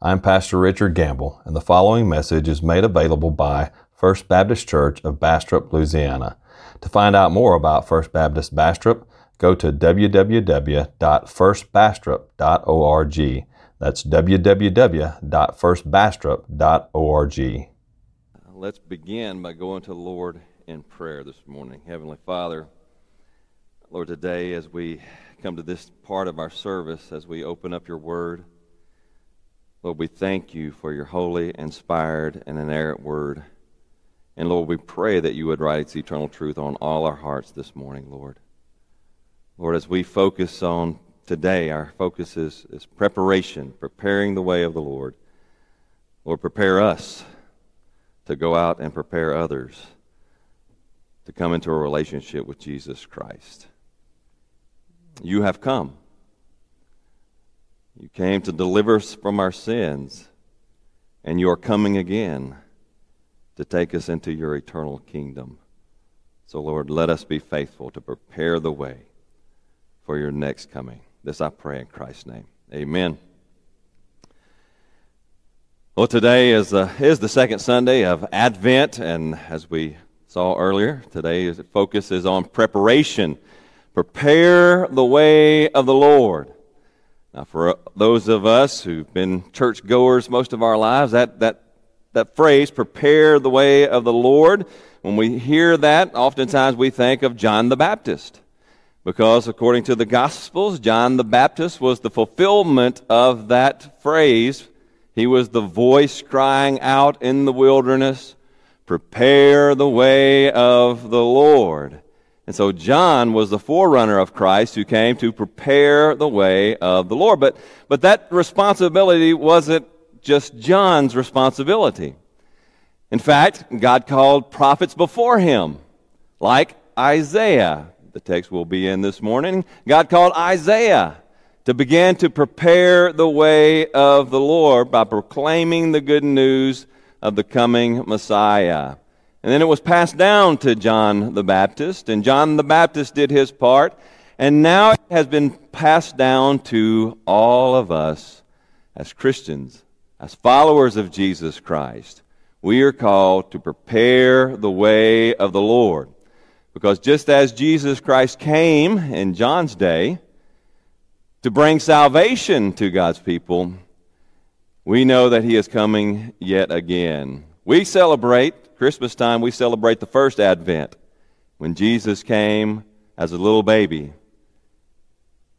I'm Pastor Richard Gamble, and the following message is made available by First Baptist Church of Bastrop, Louisiana. To find out more about First Baptist Bastrop, go to www.firstbastrop.org. That's www.firstbastrop.org. Let's begin by going to the Lord in prayer this morning. Heavenly Father, Lord, today as we come to this part of our service, as we open up your word, Lord, we thank you for your holy, inspired, and inerrant word. And Lord, we pray that you would write its eternal truth on all our hearts this morning, Lord. Lord, as we focus on today, our focus is, is preparation, preparing the way of the Lord. Lord, prepare us to go out and prepare others to come into a relationship with Jesus Christ. You have come. You came to deliver us from our sins, and you are coming again to take us into your eternal kingdom. So, Lord, let us be faithful to prepare the way for your next coming. This I pray in Christ's name. Amen. Well, today is, uh, is the second Sunday of Advent, and as we saw earlier, today's focus is on preparation. Prepare the way of the Lord. Now, for uh, those of us who've been church goers most of our lives, that, that, that phrase, prepare the way of the Lord, when we hear that, oftentimes we think of John the Baptist. Because according to the Gospels, John the Baptist was the fulfillment of that phrase he was the voice crying out in the wilderness, Prepare the way of the Lord. And so John was the forerunner of Christ who came to prepare the way of the Lord. But, but that responsibility wasn't just John's responsibility. In fact, God called prophets before him, like Isaiah. The text will be in this morning. God called Isaiah to begin to prepare the way of the Lord by proclaiming the good news of the coming Messiah. And then it was passed down to John the Baptist, and John the Baptist did his part, and now it has been passed down to all of us as Christians, as followers of Jesus Christ. We are called to prepare the way of the Lord. Because just as Jesus Christ came in John's day, to bring salvation to God's people, we know that He is coming yet again. We celebrate, Christmas time, we celebrate the first Advent when Jesus came as a little baby,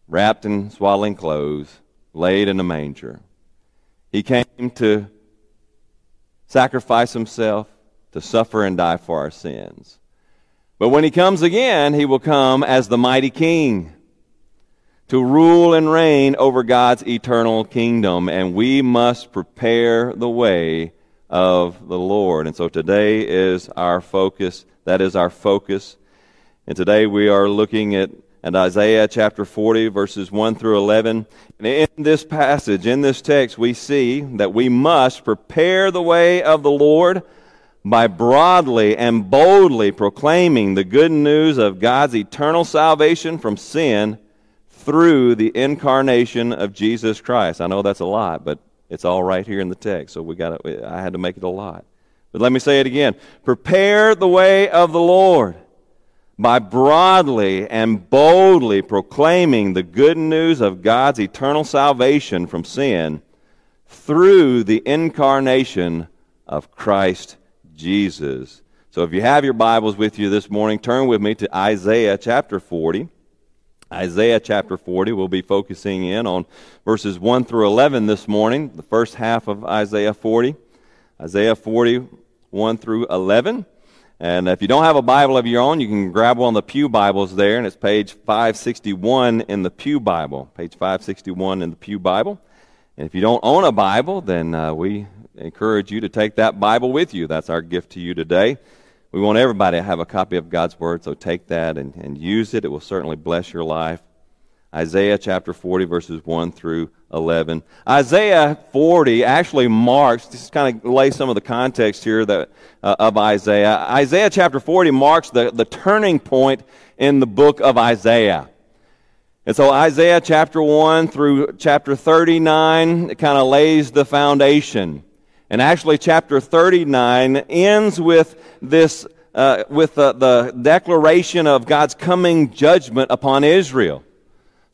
wrapped in swaddling clothes, laid in a manger. He came to sacrifice Himself, to suffer and die for our sins. But when He comes again, He will come as the mighty King to rule and reign over God's eternal kingdom, and we must prepare the way of the Lord. And so today is our focus. That is our focus. And today we are looking at, at Isaiah chapter 40, verses 1 through 11. And in this passage, in this text, we see that we must prepare the way of the Lord by broadly and boldly proclaiming the good news of God's eternal salvation from sin through the incarnation of Jesus Christ. I know that's a lot, but it's all right here in the text, so we got I had to make it a lot. But let me say it again. Prepare the way of the Lord by broadly and boldly proclaiming the good news of God's eternal salvation from sin through the incarnation of Christ Jesus. So if you have your Bibles with you this morning, turn with me to Isaiah chapter 40. Isaiah chapter 40. We'll be focusing in on verses 1 through 11 this morning, the first half of Isaiah 40. Isaiah 40, 1 through 11. And if you don't have a Bible of your own, you can grab one of the Pew Bibles there, and it's page 561 in the Pew Bible. Page 561 in the Pew Bible. And if you don't own a Bible, then uh, we encourage you to take that Bible with you. That's our gift to you today. We want everybody to have a copy of God's Word, so take that and, and use it. It will certainly bless your life. Isaiah chapter 40, verses 1 through 11. Isaiah 40 actually marks, just kind of lay some of the context here that, uh, of Isaiah. Isaiah chapter 40 marks the, the turning point in the book of Isaiah. And so Isaiah chapter 1 through chapter 39 kind of lays the foundation. And actually, chapter 39 ends with this, uh, with the, the declaration of God's coming judgment upon Israel.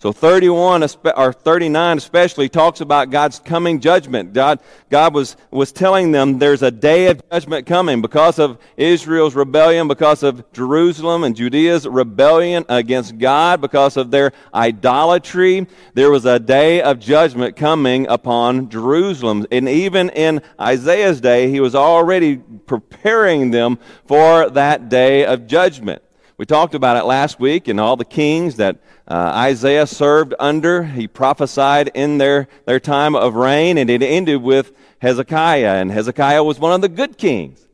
So 31 or 39 especially talks about God's coming judgment. God, God was, was telling them there's a day of judgment coming because of Israel's rebellion, because of Jerusalem and Judea's rebellion against God, because of their idolatry. There was a day of judgment coming upon Jerusalem. And even in Isaiah's day, he was already preparing them for that day of judgment. We talked about it last week and all the kings that uh, Isaiah served under. He prophesied in their, their time of reign, and it ended with Hezekiah. And Hezekiah was one of the good kings.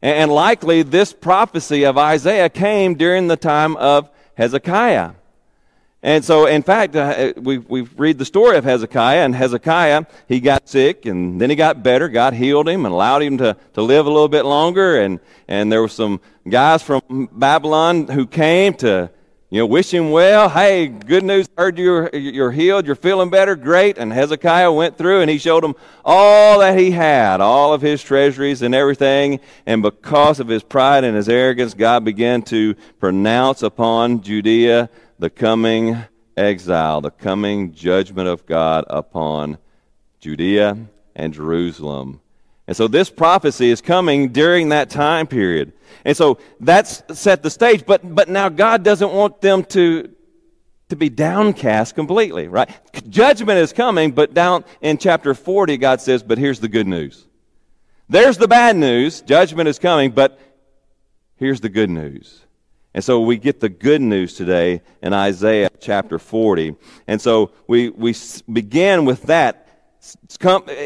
And, and likely this prophecy of Isaiah came during the time of Hezekiah. And so, in fact, uh, we, we read the story of Hezekiah, and Hezekiah, he got sick, and then he got better. God healed him and allowed him to, to live a little bit longer. And, and there were some guys from Babylon who came to, you know, wish him well. Hey, good news, heard you're, you're healed, you're feeling better, great. And Hezekiah went through and he showed them all that he had, all of his treasuries and everything. And because of his pride and his arrogance, God began to pronounce upon Judea the coming exile, the coming judgment of God upon Judea and Jerusalem. And so this prophecy is coming during that time period. And so that's set the stage. But, but now God doesn't want them to, to be downcast completely, right? Judgment is coming, but down in chapter 40, God says, but here's the good news. There's the bad news. Judgment is coming, but here's the good news. And so we get the good news today in Isaiah chapter 40. And so we, we begin with that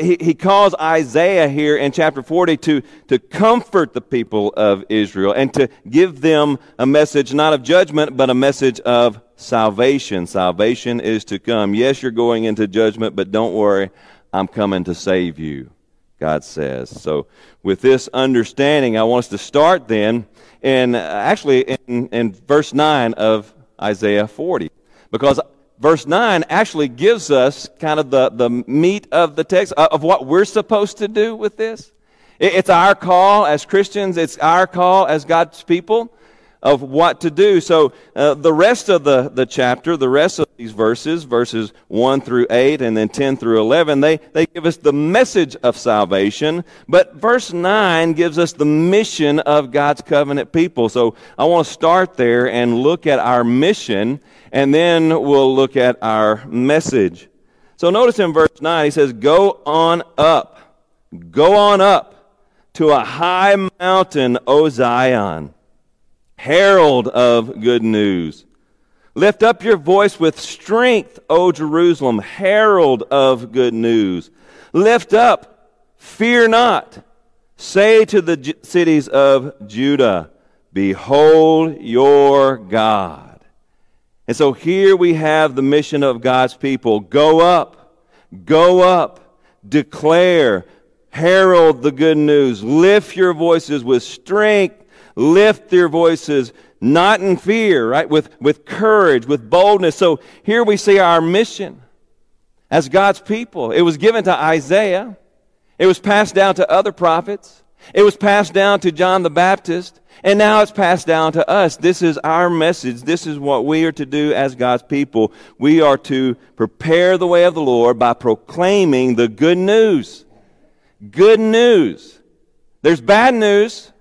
he, he calls Isaiah here in chapter 40 to, to comfort the people of Israel and to give them a message not of judgment, but a message of salvation. Salvation is to come. Yes, you're going into judgment, but don't worry, I'm coming to save you, God says. So, with this understanding, I want us to start then in actually in, in verse 9 of Isaiah 40. Because verse 9 actually gives us kind of the, the meat of the text uh, of what we're supposed to do with this. It's our call as Christians, it's our call as God's people of what to do. So uh, the rest of the, the chapter, the rest of these verses, verses 1 through 8 and then 10 through 11, they, they give us the message of salvation. But verse 9 gives us the mission of God's covenant people. So I want to start there and look at our mission, and then we'll look at our message. So notice in verse 9, he says, Go on up, go on up to a high mountain, O Zion herald of good news. Lift up your voice with strength, O Jerusalem, herald of good news. Lift up, fear not. Say to the J- cities of Judah, Behold your God. And so here we have the mission of God's people go up, go up, declare, herald the good news, lift your voices with strength lift their voices not in fear, right? With, with courage, with boldness. So here we see our mission as God's people. It was given to Isaiah. It was passed down to other prophets. It was passed down to John the Baptist. And now it's passed down to us. This is our message. This is what we are to do as God's people. We are to prepare the way of the Lord by proclaiming the good news. Good news. There's bad news.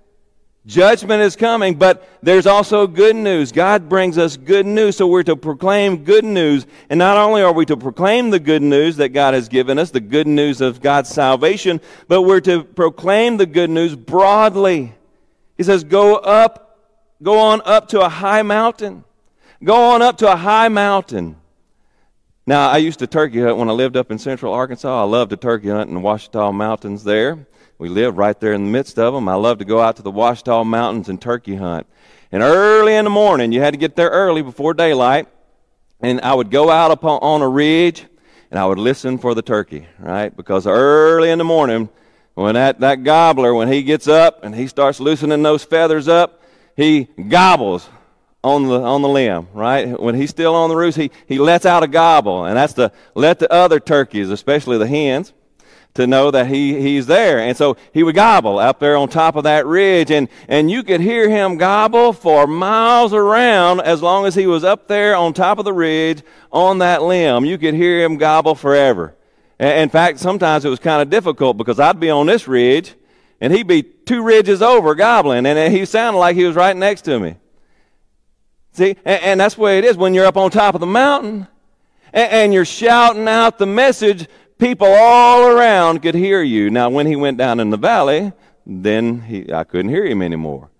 Judgment is coming, but there's also good news. God brings us good news, so we're to proclaim good news. And not only are we to proclaim the good news that God has given us, the good news of God's salvation, but we're to proclaim the good news broadly. He says, Go up, go on up to a high mountain. Go on up to a high mountain. Now, I used to turkey hunt when I lived up in central Arkansas. I loved to turkey hunt in the Ouachita Mountains there. We live right there in the midst of them. I love to go out to the Ouachita Mountains and turkey hunt. And early in the morning, you had to get there early before daylight. And I would go out upon, on a ridge and I would listen for the turkey, right? Because early in the morning, when that, that gobbler, when he gets up and he starts loosening those feathers up, he gobbles on the, on the limb, right? When he's still on the roost, he, he lets out a gobble, and that's to let the other turkeys, especially the hens, to know that he, he's there. And so he would gobble up there on top of that ridge, and, and you could hear him gobble for miles around as long as he was up there on top of the ridge on that limb. You could hear him gobble forever. And, In fact, sometimes it was kind of difficult because I'd be on this ridge, and he'd be two ridges over gobbling, and he sounded like he was right next to me. See, and, and that's the way it is when you're up on top of the mountain and, and you're shouting out the message, people all around could hear you. Now, when he went down in the valley, then he, I couldn't hear him anymore.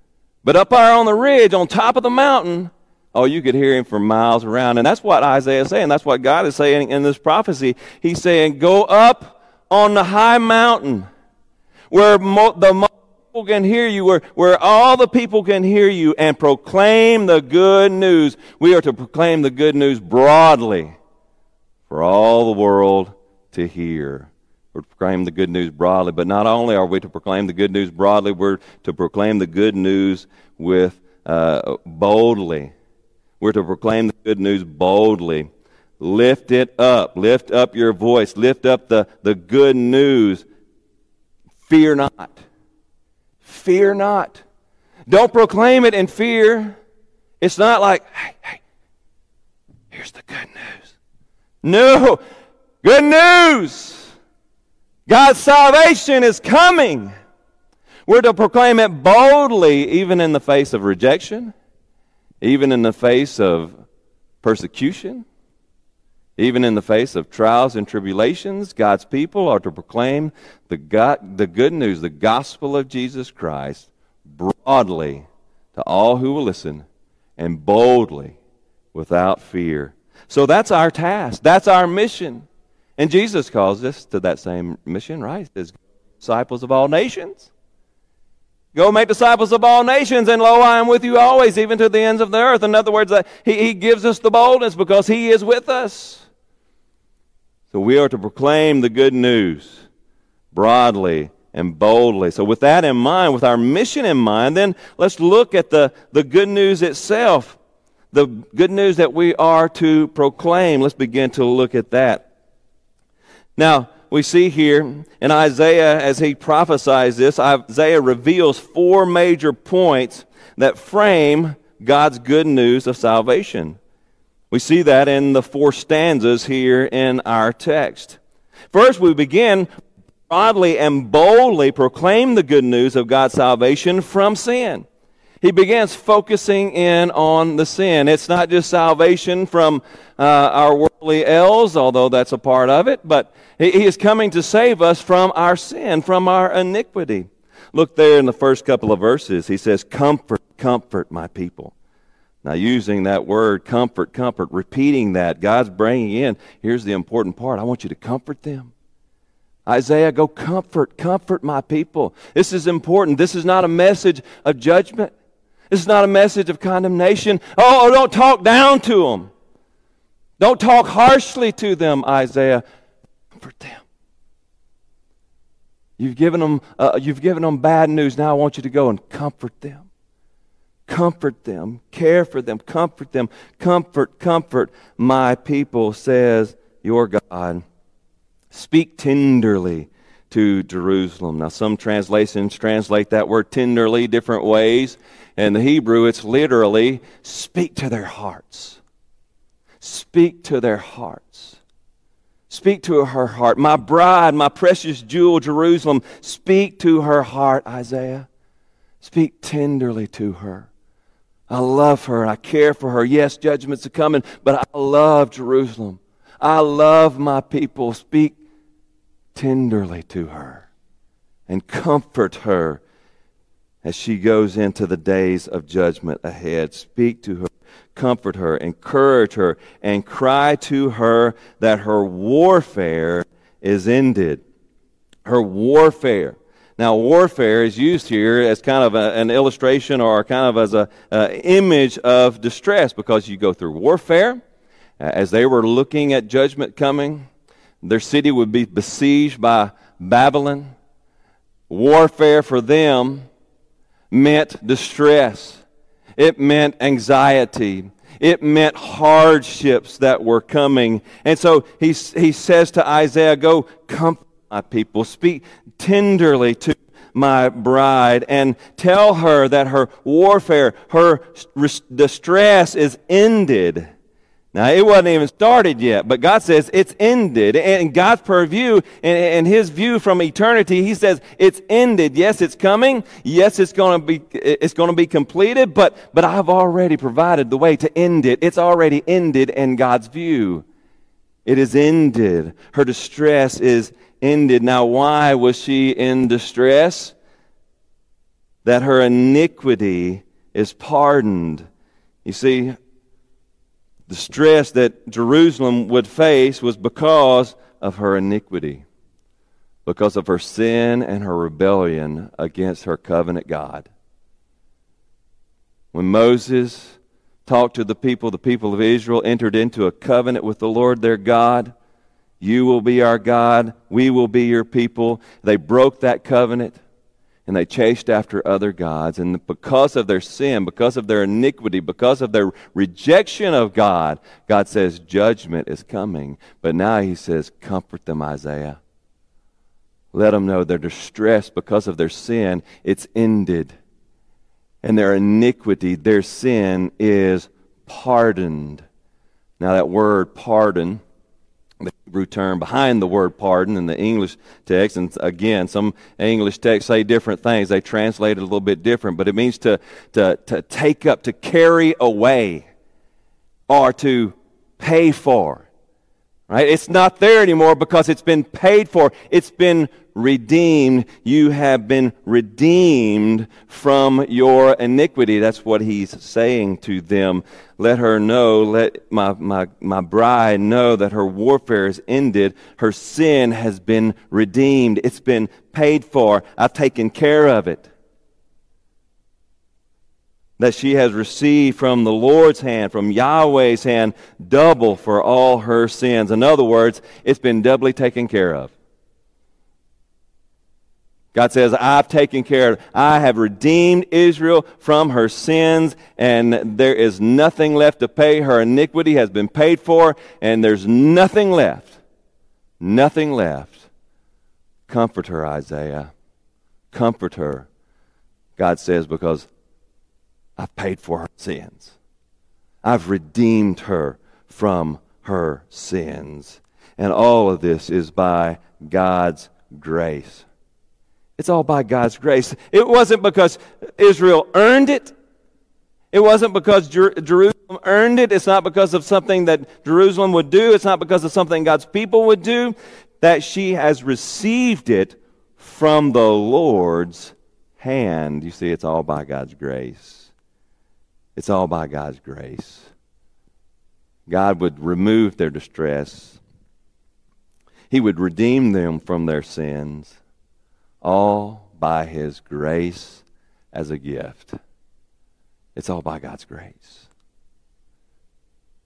But up there on the ridge, on top of the mountain, oh, you could hear him for miles around. And that's what Isaiah is saying. That's what God is saying in this prophecy. He's saying, go up on the high mountain where mo- the people can hear you, where, where all the people can hear you, and proclaim the good news. We are to proclaim the good news broadly for all the world to hear. We're to proclaim the good news broadly, but not only are we to proclaim the good news broadly, we're to proclaim the good news with uh, boldly. We're to proclaim the good news boldly. Lift it up. Lift up your voice. Lift up the, the good news. Fear not. Fear not. Don't proclaim it in fear. It's not like, hey, hey, here's the good news. No, good news. God's salvation is coming. We're to proclaim it boldly, even in the face of rejection, even in the face of persecution, even in the face of trials and tribulations. God's people are to proclaim the, God, the good news, the gospel of Jesus Christ, broadly to all who will listen and boldly without fear. So that's our task. That's our mission. And Jesus calls us to that same mission, right? He says, disciples of all nations. Go make disciples of all nations, and lo, I am with you always, even to the ends of the earth. In other words, uh, he, he gives us the boldness because He is with us. So we are to proclaim the good news broadly and boldly. So, with that in mind, with our mission in mind, then let's look at the, the good news itself, the good news that we are to proclaim. Let's begin to look at that. Now, we see here in Isaiah, as he prophesies this, Isaiah reveals four major points that frame God's good news of salvation. We see that in the four stanzas here in our text. First, we begin broadly and boldly proclaim the good news of God's salvation from sin. He begins focusing in on the sin. It's not just salvation from uh, our worldly ills, although that's a part of it, but he, he is coming to save us from our sin, from our iniquity. Look there in the first couple of verses. He says, Comfort, comfort my people. Now, using that word, comfort, comfort, repeating that, God's bringing in, here's the important part. I want you to comfort them. Isaiah, go comfort, comfort my people. This is important. This is not a message of judgment. This is not a message of condemnation. Oh, oh don't talk down to them. Don't talk harshly to them, Isaiah. Comfort them. You've given them, uh, you've given them bad news. Now I want you to go and comfort them. Comfort them, care for them, comfort them, comfort, comfort my people, says your God. Speak tenderly to Jerusalem. Now, some translations translate that word tenderly different ways. In the Hebrew, it's literally speak to their hearts. Speak to their hearts. Speak to her heart. My bride, my precious jewel, Jerusalem, speak to her heart, Isaiah. Speak tenderly to her. I love her. I care for her. Yes, judgments are coming, but I love Jerusalem. I love my people. Speak tenderly to her and comfort her as she goes into the days of judgment ahead. Speak to her, comfort her, encourage her, and cry to her that her warfare is ended. Her warfare. Now, warfare is used here as kind of a, an illustration or kind of as an image of distress because you go through warfare. Uh, as they were looking at judgment coming, their city would be besieged by Babylon. Warfare for them meant distress. it meant anxiety. It meant hardships that were coming. And so he, he says to Isaiah, Go comfort my people, speak tenderly to my bride, and tell her that her warfare, her distress is ended now, it wasn't even started yet, but God says it's ended. And God's purview and His view from eternity, He says it's ended. Yes, it's coming. Yes, it's going to be, it's going to be completed, but, but I've already provided the way to end it. It's already ended in God's view. It is ended. Her distress is ended. Now, why was she in distress? That her iniquity is pardoned. You see, the stress that Jerusalem would face was because of her iniquity, because of her sin and her rebellion against her covenant God. When Moses talked to the people, the people of Israel entered into a covenant with the Lord their God. You will be our God, we will be your people. They broke that covenant and they chased after other gods. And because of their sin, because of their iniquity, because of their rejection of God, God says judgment is coming. But now he says, Comfort them, Isaiah. Let them know their distress because of their sin, it's ended. And their iniquity, their sin is pardoned. Now, that word pardon the Hebrew term behind the word pardon in the English text. And again, some English texts say different things. They translate it a little bit different, but it means to, to, to take up, to carry away, or to pay for. Right? It's not there anymore because it's been paid for. It's been redeemed. You have been redeemed from your iniquity. That's what he's saying to them. Let her know, let my, my, my bride know that her warfare is ended. Her sin has been redeemed. It's been paid for. I've taken care of it. That she has received from the Lord's hand, from Yahweh's hand, double for all her sins. In other words, it's been doubly taken care of. God says, I've taken care of, I have redeemed Israel from her sins, and there is nothing left to pay. Her iniquity has been paid for, and there's nothing left. Nothing left. Comfort her, Isaiah. Comfort her. God says, because I've paid for her sins. I've redeemed her from her sins. And all of this is by God's grace. It's all by God's grace. It wasn't because Israel earned it. It wasn't because Jer- Jerusalem earned it. It's not because of something that Jerusalem would do. It's not because of something God's people would do. That she has received it from the Lord's hand. You see, it's all by God's grace. It's all by God's grace. God would remove their distress, He would redeem them from their sins all by His grace as a gift. It's all by God's grace.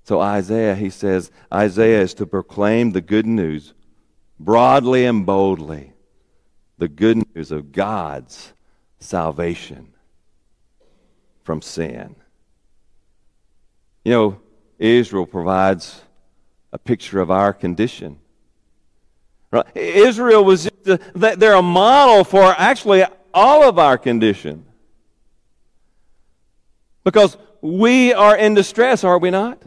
So, Isaiah, he says, Isaiah is to proclaim the good news broadly and boldly the good news of God's salvation from sin. You know, Israel provides a picture of our condition. Right? Israel was they're a model for actually all of our condition. Because we are in distress, are we not?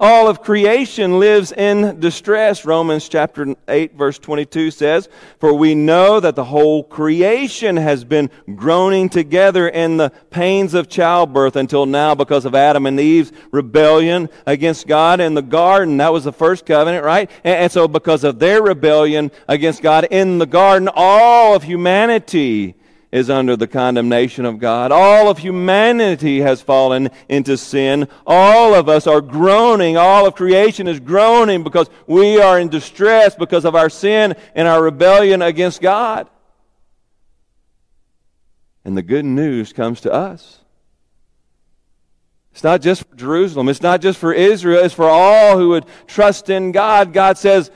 All of creation lives in distress. Romans chapter 8 verse 22 says, For we know that the whole creation has been groaning together in the pains of childbirth until now because of Adam and Eve's rebellion against God in the garden. That was the first covenant, right? And, so because of their rebellion against God in the garden, all of humanity is under the condemnation of God. All of humanity has fallen into sin. All of us are groaning. All of creation is groaning because we are in distress because of our sin and our rebellion against God. And the good news comes to us. It's not just for Jerusalem. It's not just for Israel. It's for all who would trust in God. God says,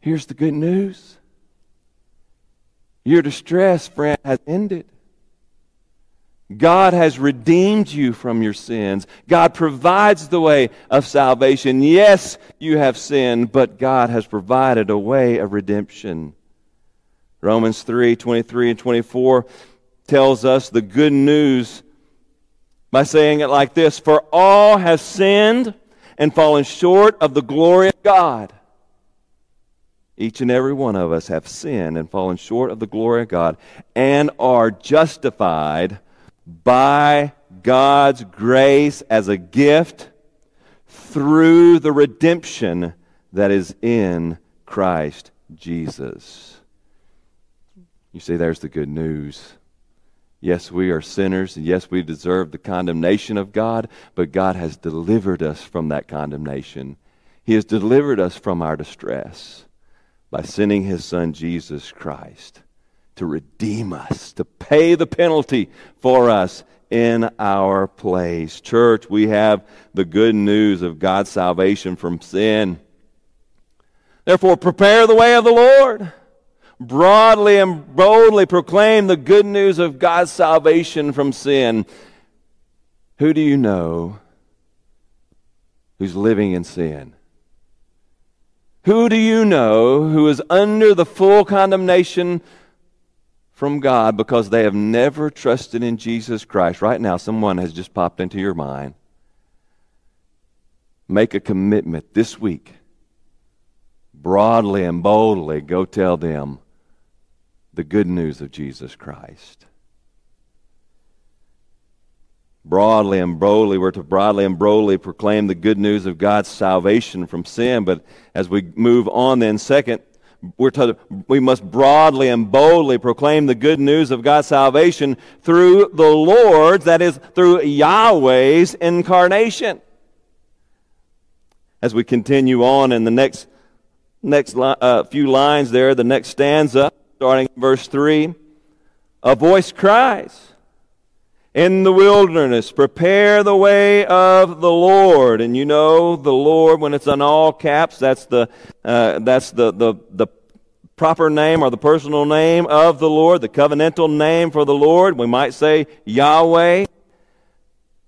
here's the good news. Your distress, friend, has ended. God has redeemed you from your sins. God provides the way of salvation. Yes, you have sinned, but God has provided a way of redemption. Romans 3 23 and 24 tells us the good news by saying it like this For all have sinned and fallen short of the glory of God. Each and every one of us have sinned and fallen short of the glory of God and are justified by God's grace as a gift through the redemption that is in Christ Jesus. You see, there's the good news. Yes, we are sinners, and yes, we deserve the condemnation of God, but God has delivered us from that condemnation. He has delivered us from our distress by sending His Son, Jesus Christ to redeem us, to pay the penalty for us in our place. Church, we have the good news of God's salvation from sin. Therefore, prepare the way of the Lord. Broadly and boldly proclaim the good news of God's salvation from sin. Who do you know who's living in sin? Who do you know who is under the full condemnation from God because they have never trusted in Jesus Christ. Right now, someone has just popped into your mind. Make a commitment this week. Broadly and boldly go tell them the good news of Jesus Christ. Broadly and boldly, we're to broadly and boldly proclaim the good news of God's salvation from sin. But as we move on, then, second, we're to, we must broadly and boldly proclaim the good news of God's salvation through the Lord's, that is, through Yahweh's incarnation. As we continue on in the next, next uh, few lines there, the next stanza, starting in verse 3, a voice cries, in the wilderness, prepare the way of the Lord. And you know the Lord, when it's in all caps, that's the, uh, that's the, the, the proper name or the personal name of the Lord, the covenantal name for the Lord. We might say Yahweh.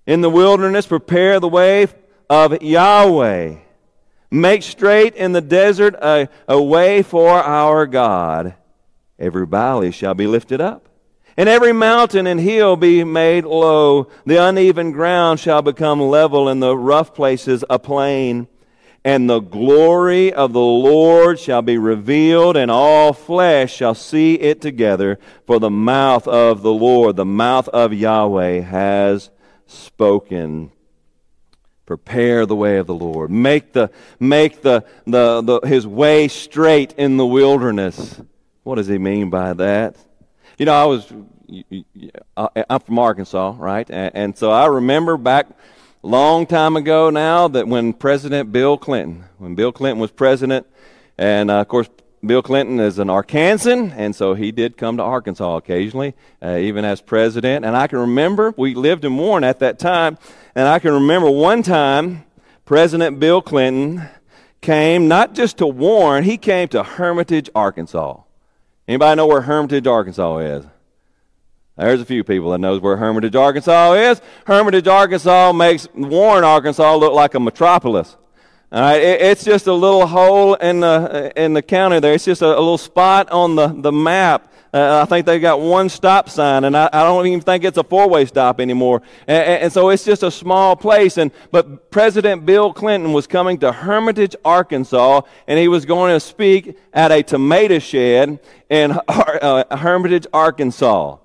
In the wilderness, prepare the way of Yahweh. Make straight in the desert a, a way for our God. Every valley shall be lifted up and every mountain and hill be made low. The uneven ground shall become level, and the rough places a plain. And the glory of the Lord shall be revealed, and all flesh shall see it together. For the mouth of the Lord, the mouth of Yahweh, has spoken. Prepare the way of the Lord. Make the make the, the, the his way straight in the wilderness. What does he mean by that? You know, I was, I'm from Arkansas, right? And, so I remember back long time ago now that when President Bill Clinton, when Bill Clinton was president, and uh, of course, Bill Clinton is an Arkansan, and so he did come to Arkansas occasionally, uh, even as president. And I can remember, we lived in Warren at that time, and I can remember one time President Bill Clinton came not just to Warren, he came to Hermitage, Arkansas. Anybody know where Hermitage, Arkansas is? There's a few people that knows where Hermitage, Arkansas is. Hermitage, Arkansas makes Warren, Arkansas look like a metropolis. All right, it, it's just a little hole in the in the county there. It's just a, a little spot on the the map uh, I think they've got one stop sign, and I, I don't even think it's a four-way stop anymore. And, and, so it's just a small place. And but President Bill Clinton was coming to Hermitage, Arkansas, and he was going to speak at a tomato shed in uh, Hermitage, Arkansas.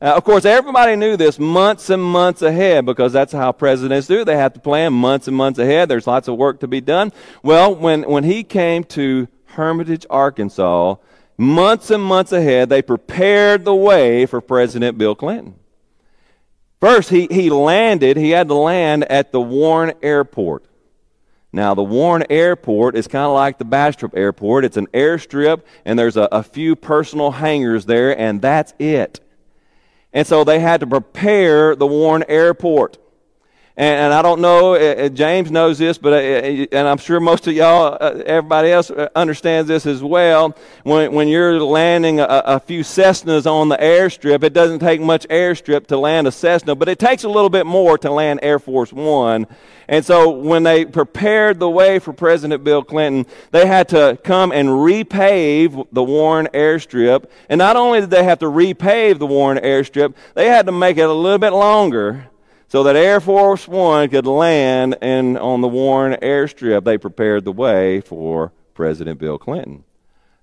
Uh, of course, everybody knew this months and months ahead because that's how presidents do. They have to plan months and months ahead. There's lots of work to be done. Well, when, when he came to Hermitage, Arkansas, months and months ahead, they prepared the way for President Bill Clinton. First, he, he landed, he had to land at the Warren Airport. Now, the Warren Airport is kind of like the Bastrop Airport. It's an airstrip, and there's a, a few personal hangars there, and that's it. And so they had to prepare the Warren Airport. And, and, I don't know, uh, uh James knows this, but uh, uh, and I'm sure most of y'all, uh, everybody else understands this as well. When, when you're landing a, a, few Cessnas on the airstrip, it doesn't take much airstrip to land a Cessna, but it takes a little bit more to land Air Force One. And so when they prepared the way for President Bill Clinton, they had to come and repave the Warren airstrip. And not only did they have to repave the Warren airstrip, they had to make it a little bit longer so that Air Force One could land in, on the Warren airstrip. They prepared the way for President Bill Clinton.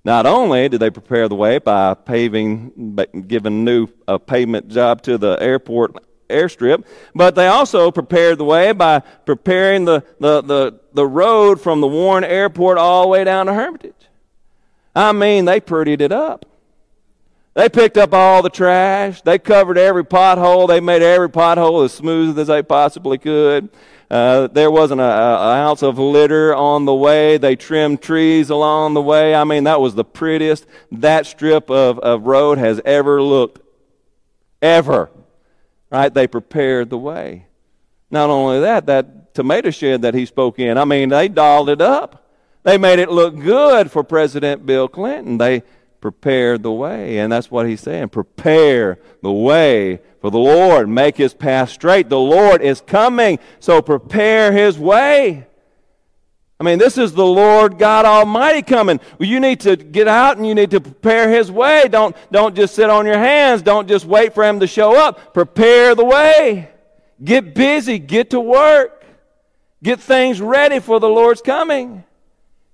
Not only did they prepare the way by paving, giving new a pavement job to the airport airstrip, but they also prepared the way by preparing the, the, the, the road from the Warren Airport all the way down to Hermitage. I mean, they prettied it up. They picked up all the trash. They covered every pothole. They made every pothole as smooth as they possibly could. Uh, there wasn't an ounce of litter on the way. They trimmed trees along the way. I mean, that was the prettiest that strip of, of road has ever looked. Ever. Right? They prepared the way. Not only that, that tomato shed that he spoke in, I mean, they dolled it up. They made it look good for President Bill Clinton. They prepared the way. And that's what he's saying. Prepare the way for the Lord. Make his path straight. The Lord is coming, so prepare his way. I mean, this is the Lord God Almighty coming. You need to get out and you need to prepare His way. Don't, don't just sit on your hands. Don't just wait for Him to show up. Prepare the way. Get busy. Get to work. Get things ready for the Lord's coming.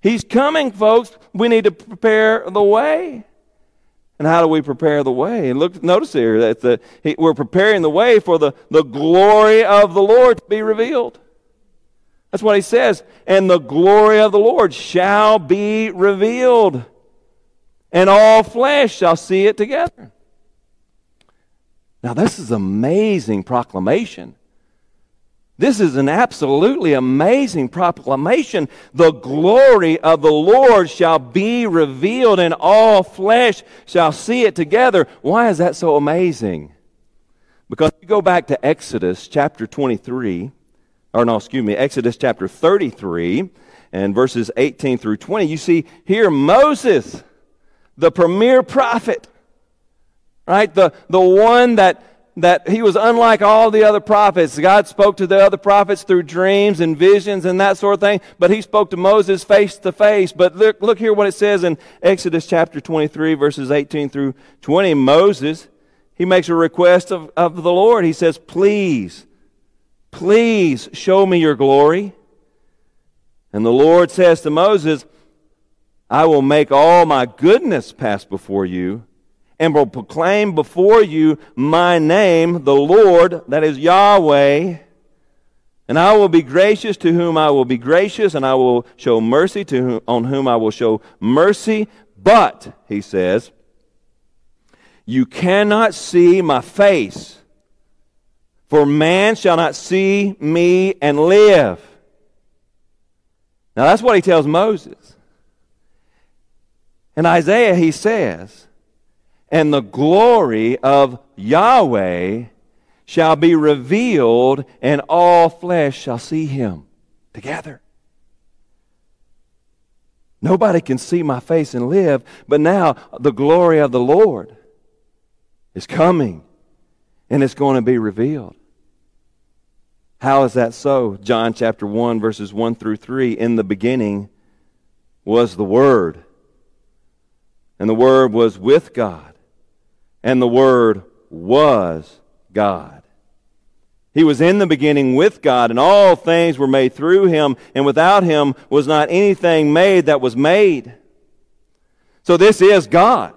He's coming, folks. We need to prepare the way. And how do we prepare the way? And look, notice here that the, we're preparing the way for the, the glory of the Lord to be revealed. That's what he says. And the glory of the Lord shall be revealed, and all flesh shall see it together. Now, this is amazing proclamation. This is an absolutely amazing proclamation. The glory of the Lord shall be revealed, and all flesh shall see it together. Why is that so amazing? Because if you go back to Exodus chapter 23, or no, excuse me, Exodus chapter 33 and verses 18 through 20, you see here Moses, the premier prophet, right? The, the one that, that he was unlike all the other prophets. God spoke to the other prophets through dreams and visions and that sort of thing, but he spoke to Moses face to face. But look, look here what it says in Exodus chapter 23, verses 18 through 20. Moses, he makes a request of, of the Lord. He says, Please, Please show me your glory. And the Lord says to Moses, I will make all my goodness pass before you and will proclaim before you my name, the Lord, that is Yahweh. And I will be gracious to whom I will be gracious, and I will show mercy to whom, on whom I will show mercy. But, he says, you cannot see my face. For man shall not see me and live. Now that's what he tells Moses. In Isaiah, he says, And the glory of Yahweh shall be revealed, and all flesh shall see him together. Nobody can see my face and live, but now the glory of the Lord is coming and it's going to be revealed. How is that so? John chapter 1, verses 1 through 3. In the beginning was the Word, and the Word was with God, and the Word was God. He was in the beginning with God, and all things were made through him, and without him was not anything made that was made. So this is God.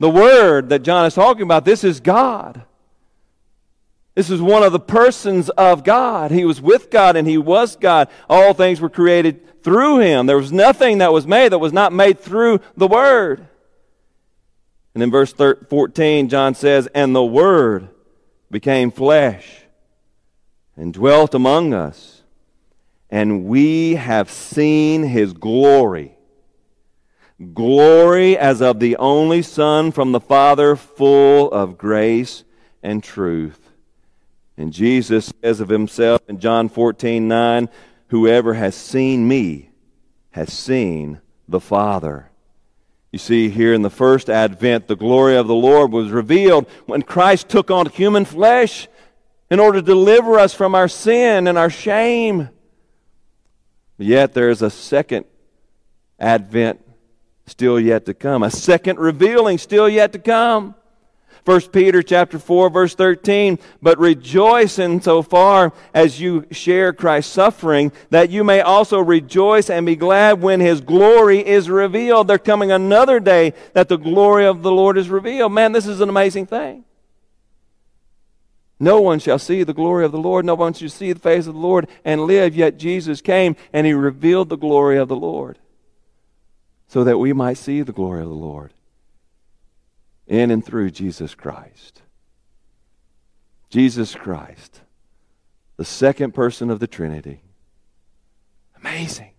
The Word that John is talking about, this is God. This is one of the persons of God. He was with God and He was God. All things were created through Him. There was nothing that was made that was not made through the Word. And in verse 14, John says, And the Word became flesh and dwelt among us, and we have seen His glory glory as of the only Son from the Father, full of grace and truth. And Jesus says of himself in John 14 9, Whoever has seen me has seen the Father. You see, here in the first advent, the glory of the Lord was revealed when Christ took on human flesh in order to deliver us from our sin and our shame. Yet there is a second advent still yet to come, a second revealing still yet to come. 1 Peter chapter 4 verse 13, but rejoice in so far as you share Christ's suffering, that you may also rejoice and be glad when his glory is revealed. There's coming another day that the glory of the Lord is revealed. Man, this is an amazing thing. No one shall see the glory of the Lord. No one shall see the face of the Lord and live. Yet Jesus came and he revealed the glory of the Lord so that we might see the glory of the Lord in and through Jesus Christ. Jesus Christ, the second person of the Trinity. Amazing.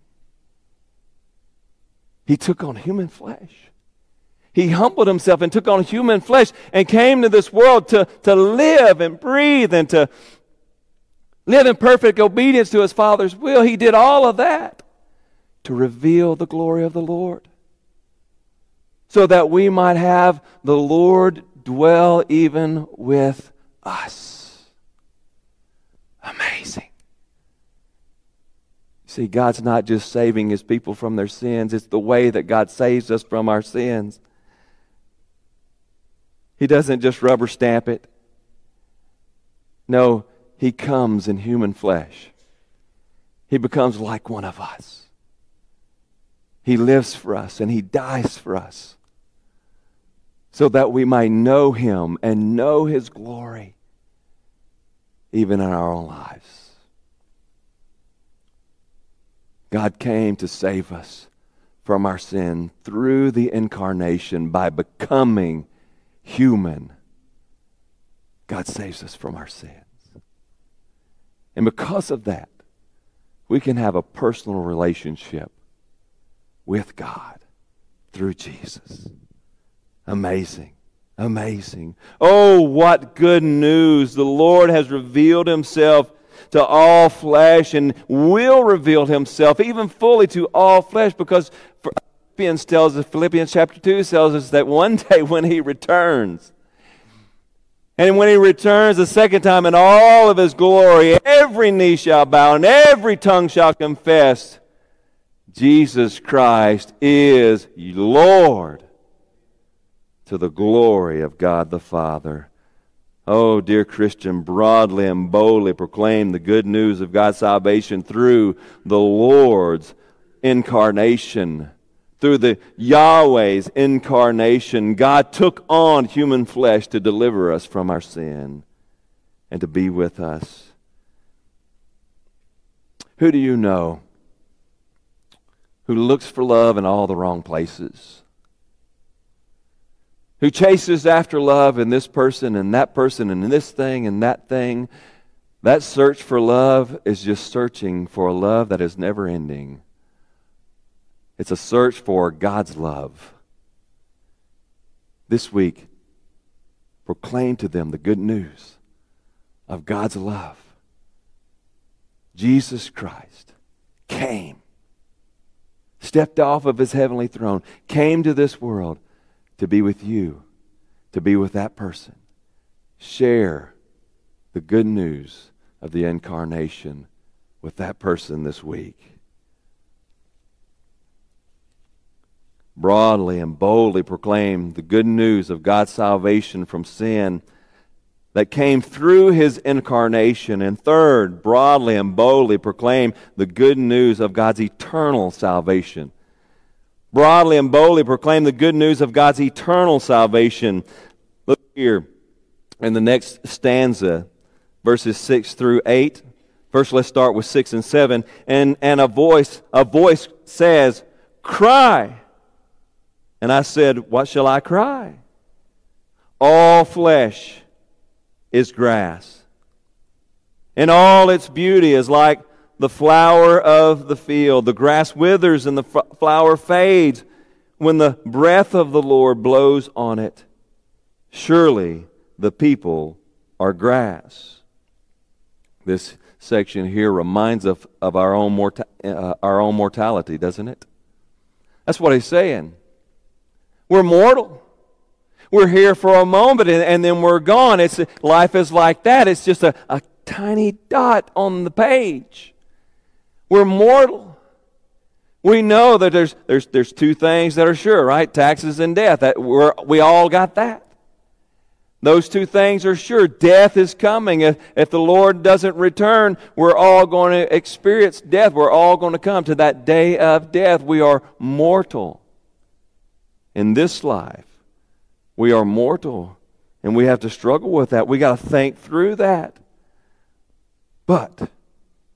He took on human flesh. He humbled himself and took on human flesh and came to this world to, to live and breathe and to live in perfect obedience to his Father's will. He did all of that to reveal the glory of the Lord so that we might have the Lord dwell even with us. Amazing. See, God's not just saving his people from their sins, it's the way that God saves us from our sins. He doesn't just rubber stamp it. No, he comes in human flesh. He becomes like one of us. He lives for us and he dies for us so that we might know him and know his glory even in our own lives. God came to save us from our sin through the incarnation by becoming human. God saves us from our sins. And because of that, we can have a personal relationship with God through Jesus. Amazing. Amazing. Oh, what good news. The Lord has revealed himself to all flesh and will reveal himself even fully to all flesh because Philippians tells us, Philippians chapter 2 tells us that one day when he returns, and when he returns the second time in all of his glory, every knee shall bow and every tongue shall confess Jesus Christ is Lord to the glory of God the Father. Oh, dear Christian, broadly and boldly proclaim the good news of God's salvation through the Lord's incarnation, through the Yahweh's incarnation. God took on human flesh to deliver us from our sin and to be with us. Who do you know who looks for love in all the wrong places? Who chases after love in this person and that person and this thing and that thing, that search for love is just searching for a love that is never ending. It's a search for God's love. This week, proclaim to them the good news of God's love. Jesus Christ came, stepped off of his heavenly throne, came to this world to be with you, to be with that person. Share the good news of the incarnation with that person this week. Broadly and boldly proclaim the good news of God's salvation from sin that came through his incarnation. And third, broadly and boldly proclaim the good news of God's eternal salvation broadly and boldly proclaim the good news of God's eternal salvation. Look here in the next stanza, verses 6 through 8. First, let's start with 6 and 7. And, and a voice, a voice says, Cry. And I said, What shall I cry? All flesh is grass, and all its beauty is like the flower of the field. The grass withers and the f- flower fades when the breath of the Lord blows on it. Surely the people are grass. This section here reminds us of our own, morta- uh, our own mortality, doesn't it? That's what he's saying. We're mortal. We're here for a moment and, and then we're gone. It's, life is like that. It's just a, a tiny dot on the page. We're mortal. We know that there's, there's, there's two things that are sure, right? Taxes and death. That we're, we all got that. Those two things are sure. Death is coming. If, if the Lord doesn't return, we're all going to experience death. We're all going to come to that day of death. We are mortal. In this life, we are mortal. And we have to struggle with that. We got to think through that. But,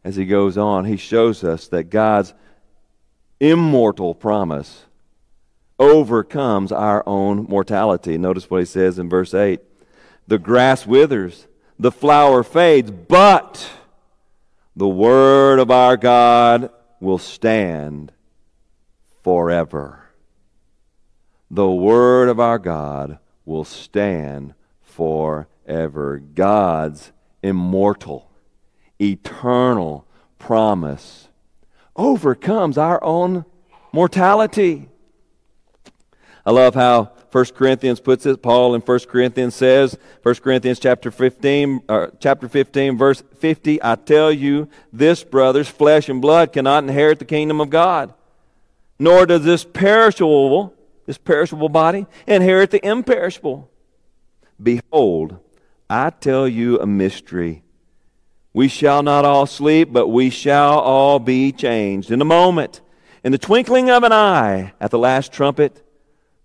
as he goes on, he shows us that God's immortal promise overcomes our own mortality. Notice what he says in verse 8 the grass withers, the flower fades, but the word of our God will stand forever. The word of our God will stand forever. God's immortal, eternal promise overcomes our own mortality. I love how 1 Corinthians puts it. Paul in 1 Corinthians says, 1 Corinthians chapter 15, uh, chapter 15, verse 50, I tell you, this, brothers, flesh and blood cannot inherit the kingdom of God, nor does this perishable, this perishable body, inherit the imperishable. Behold, I tell you a mystery. We shall not all sleep, but we shall all be changed in a moment, in the twinkling of an eye, at the last trumpet.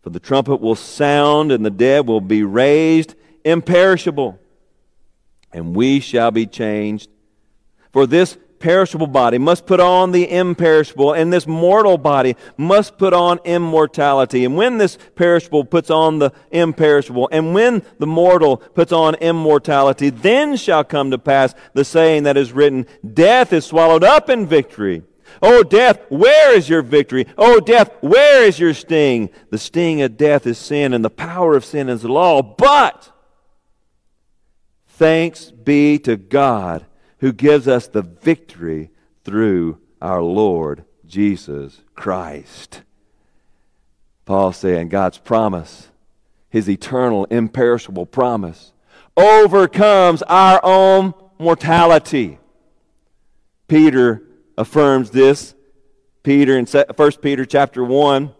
For the trumpet will sound, and the dead will be raised imperishable, and we shall be changed. For this perishable body must put on the imperishable, and this mortal body must put on immortality. And when this perishable puts on the imperishable, and when the mortal puts on immortality, then shall come to pass the saying that is written Death is swallowed up in victory. Oh, death, where is your victory? Oh, death, where is your sting? The sting of death is sin, and the power of sin is law. But thanks be to God who gives us the victory through our Lord Jesus Christ. Paul saying God's promise, his eternal, imperishable promise, overcomes our own mortality. Peter affirms this. Peter in 1 Peter chapter 1,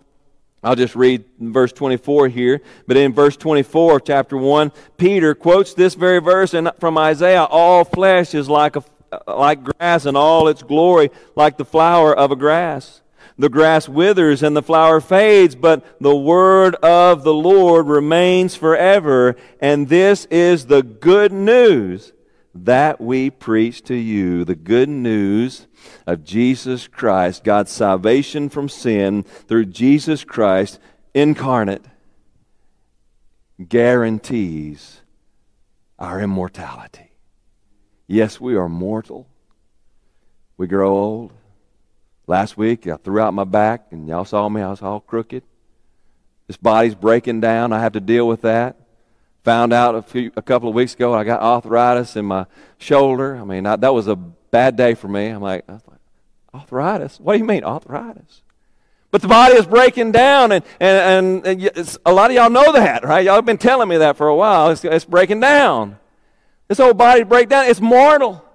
I'll just read verse 24 here. But in verse 24 chapter 1, Peter quotes this very verse from Isaiah All flesh is like, a, like grass, and all its glory like the flower of a grass. The grass withers and the flower fades, but the word of the Lord remains forever. And this is the good news that we preach to you the good news of Jesus Christ, God's salvation from sin through Jesus Christ incarnate, guarantees our immortality. Yes, we are mortal. We grow old. Last week, I threw out my back, and y'all saw me. I was all crooked. This body's breaking down. I have to deal with that. Found out a, few, a couple of weeks ago I got arthritis in my shoulder. I mean, I, that was a bad day for me. I'm like, arthritis? What do you mean, arthritis? But the body is breaking down, and, and, and, and a lot of y'all know that, right? Y'all have been telling me that for a while. It's, it's breaking down. This whole body break down. It's mortal.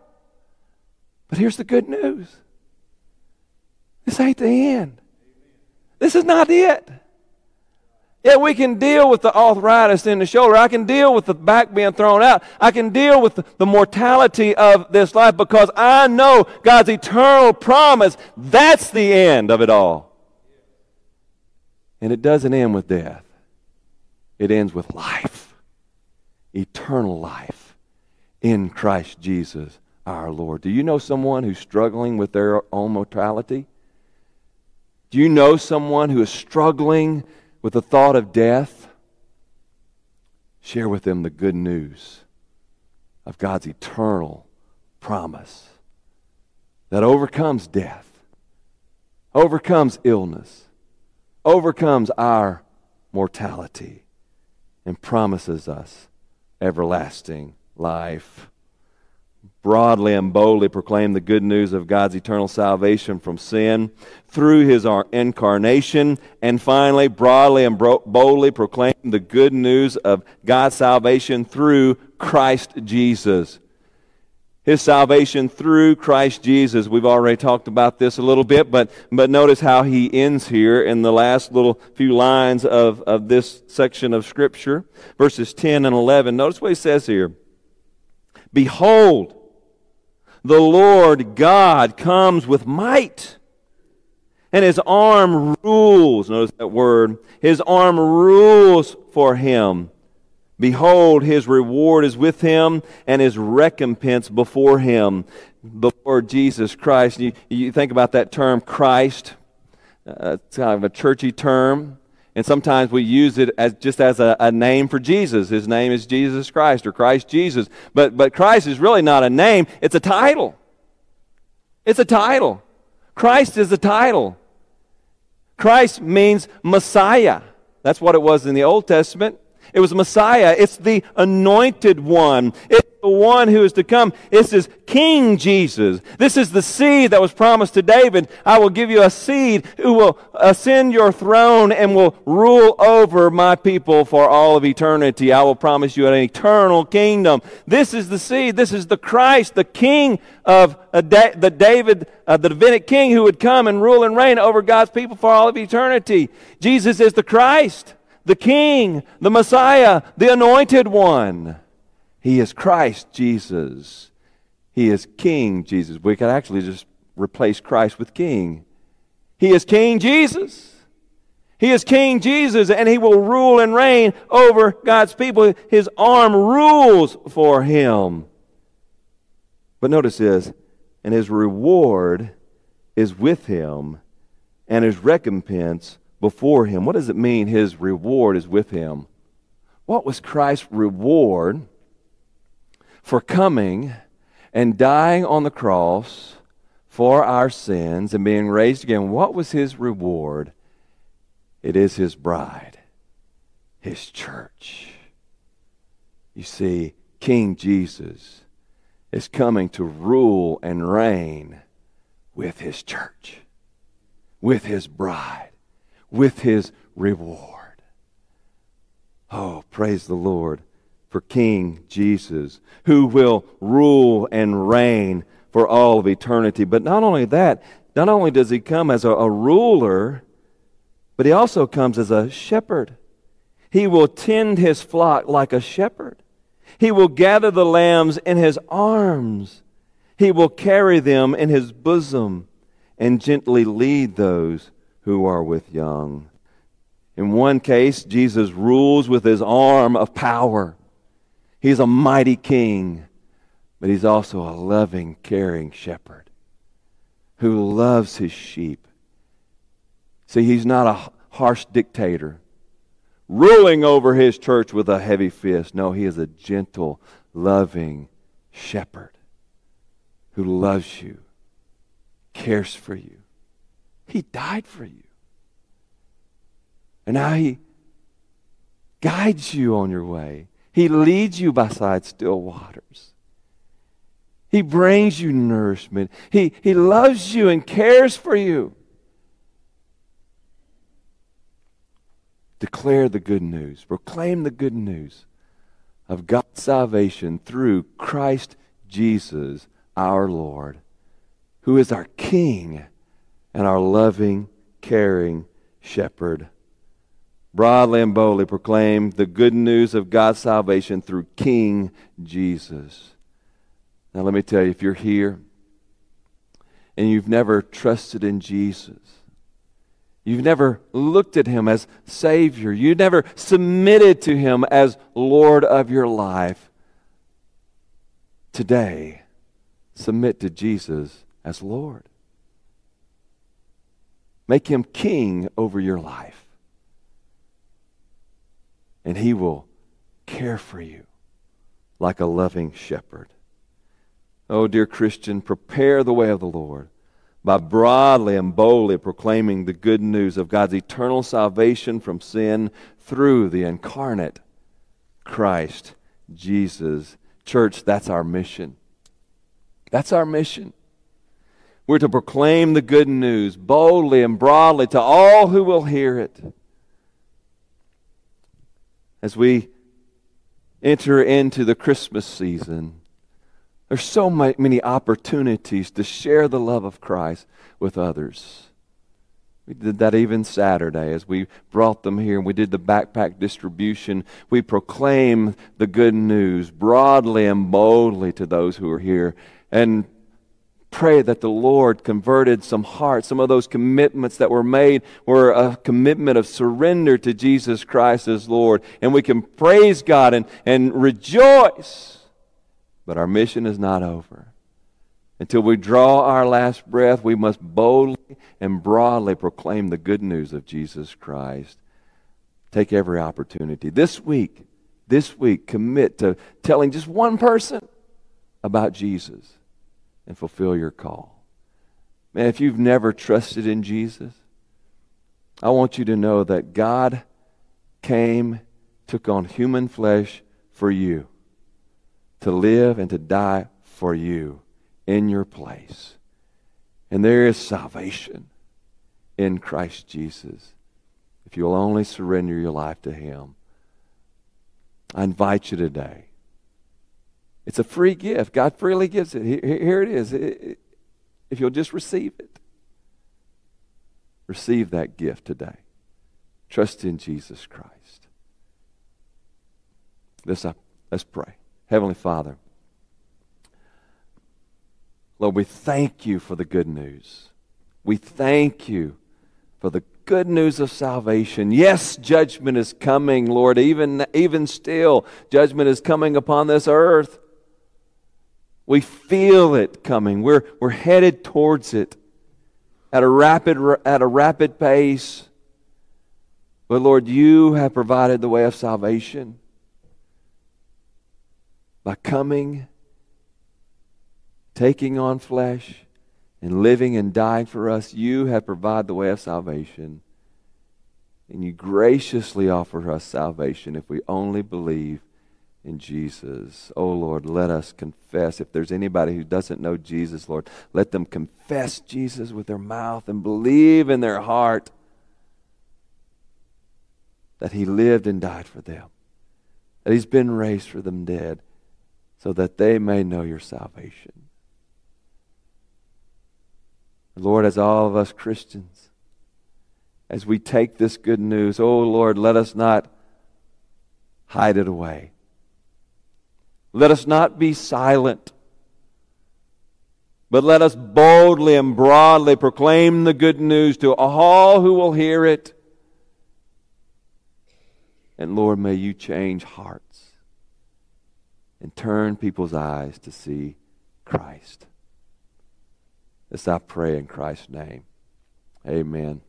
But here's the good news this ain't the end. This is not it. Yeah, we can deal with the arthritis in the shoulder. I can deal with the back being thrown out. I can deal with the, mortality of this life because I know God's eternal promise. That's the end of it all. And it doesn't end with death, it ends with life, eternal life in Christ Jesus our Lord. Do you know someone who's struggling with their own mortality? Do you know someone who is struggling? With the thought of death, share with them the good news of God's eternal promise that overcomes death, overcomes illness, overcomes our mortality, and promises us everlasting life. Broadly and boldly proclaim the good news of God's eternal salvation from sin through his incarnation, and finally, broadly and boldly proclaim the good news of God's salvation through Christ Jesus. His salvation through Christ Jesus. We've already talked about this a little bit, but, but notice how he ends here in the last little few lines of, of this section of Scripture, verses 10 and 11. Notice what he says here. Behold, the Lord God comes with might, and his arm rules. Notice that word. His arm rules for him. Behold, his reward is with him, and his recompense before him. The Lord Jesus Christ. You, you think about that term, Christ. Uh, it's kind of a churchy term. And sometimes we use it as just as a, a, name for Jesus. His name is Jesus Christ or Christ Jesus. But, but Christ is really not a name, it's a title. It's a title. Christ is a title. Christ means Messiah. That's what it was in the Old Testament. It was Messiah. It's the anointed one. It's the one who is to come. This is King Jesus. This is the seed that was promised to David. I will give you a seed who will ascend your throne and will rule over my people for all of eternity. I will promise you an eternal kingdom. This is the seed. This is the Christ, the King of uh, the David, uh, the Davidic King who would come and rule and reign over God's people for all of eternity. Jesus is the Christ the King, the Messiah, the Anointed One. He is Christ Jesus. He is King Jesus. We could actually just replace Christ with King. He is King Jesus. He is King Jesus, and he will rule and reign over God's people. His arm rules for him. But notice this, and his reward is with him, and his recompense before him. What does it mean his reward is with him? What was Christ's reward for coming and dying on the cross for our sins and being raised again? What was his reward? It is his bride, his church. You see, King Jesus is coming to rule and reign with his church, with his bride with his reward. Oh, praise the Lord for King Jesus, who will rule and reign for all of eternity. But not only that, not only does he come as a, a ruler, but he also comes as a shepherd. He will tend his flock like a shepherd. He will gather the lambs in his arms. He will carry them in his bosom and gently lead those who are with young. In one case, Jesus rules with his arm of power. He's a mighty king, but he's also a loving, caring shepherd who loves his sheep. See, he's not a harsh dictator ruling over his church with a heavy fist. No, he is a gentle, loving shepherd who loves you, cares for you, he died for you. And now He guides you on your way. He leads you beside still waters. He brings you nourishment. He, he loves you and cares for you. Declare the good news. Proclaim the good news of God's salvation through Christ Jesus our Lord, who is our King and our loving, caring shepherd. Broadly and boldly proclaim the good news of God's salvation through King Jesus. Now, let me tell you, if you're here and you've never trusted in Jesus, You've never looked at him as Savior. you've never submitted to him as Lord of your life. Today, submit to Jesus as Lord. Make him king over your life. And he will care for you like a loving shepherd. Oh, dear Christian, prepare the way of the Lord by broadly and boldly proclaiming the good news of God's eternal salvation from sin through the incarnate Christ Jesus. Church, that's our mission. That's our mission. We're to proclaim the good news boldly and broadly to all who will hear it. As we enter into the Christmas season, there's so many opportunities to share the love of Christ with others. We did that even Saturday as we brought them here and we did the backpack distribution. We proclaim the good news broadly and boldly to those who are here. And pray that the Lord converted some hearts. Some of those commitments that were made were a commitment of surrender to Jesus Christ as Lord. And we can praise God and, and rejoice. But our mission is not over. Until we draw our last breath, we must boldly and broadly proclaim the good news of Jesus Christ. Take every opportunity. This week, this week, commit to telling just one person about Jesus and fulfill your call. Man, if you've never trusted in Jesus, I want you to know that God came, took on human flesh for you, to live and to die for you in your place. And there is salvation in Christ Jesus if you'll only surrender your life to Him. I invite you today it's a free gift. God freely gives it. Here it is. If you'll just receive it, receive that gift today. Trust in Jesus Christ. Let's, uh, let's pray. Heavenly Father, Lord, we thank you for the good news. We thank you for the good news of salvation. Yes, judgment is coming, Lord. Even, even still, judgment is coming upon this earth. We feel it coming. We're, we're headed towards it at a rapid, at a rapid pace. But Lord, you have provided the way of salvation by coming, taking on flesh, and living and dying for us. You have provided the way of salvation. And you graciously offer us salvation if we only believe in Jesus. Oh Lord, let us confess. If there's anybody who doesn't know Jesus, Lord, let them confess Jesus with their mouth and believe in their heart that He lived and died for them, that He's been raised for them dead, so that they may know your salvation. Lord, as all of us Christians, as we take this good news, oh Lord, let us not hide it away let us not be silent, but let us boldly and broadly proclaim the good news to all who will hear it. And Lord, may you change hearts and turn people's eyes to see Christ. This I pray in Christ's name. Amen.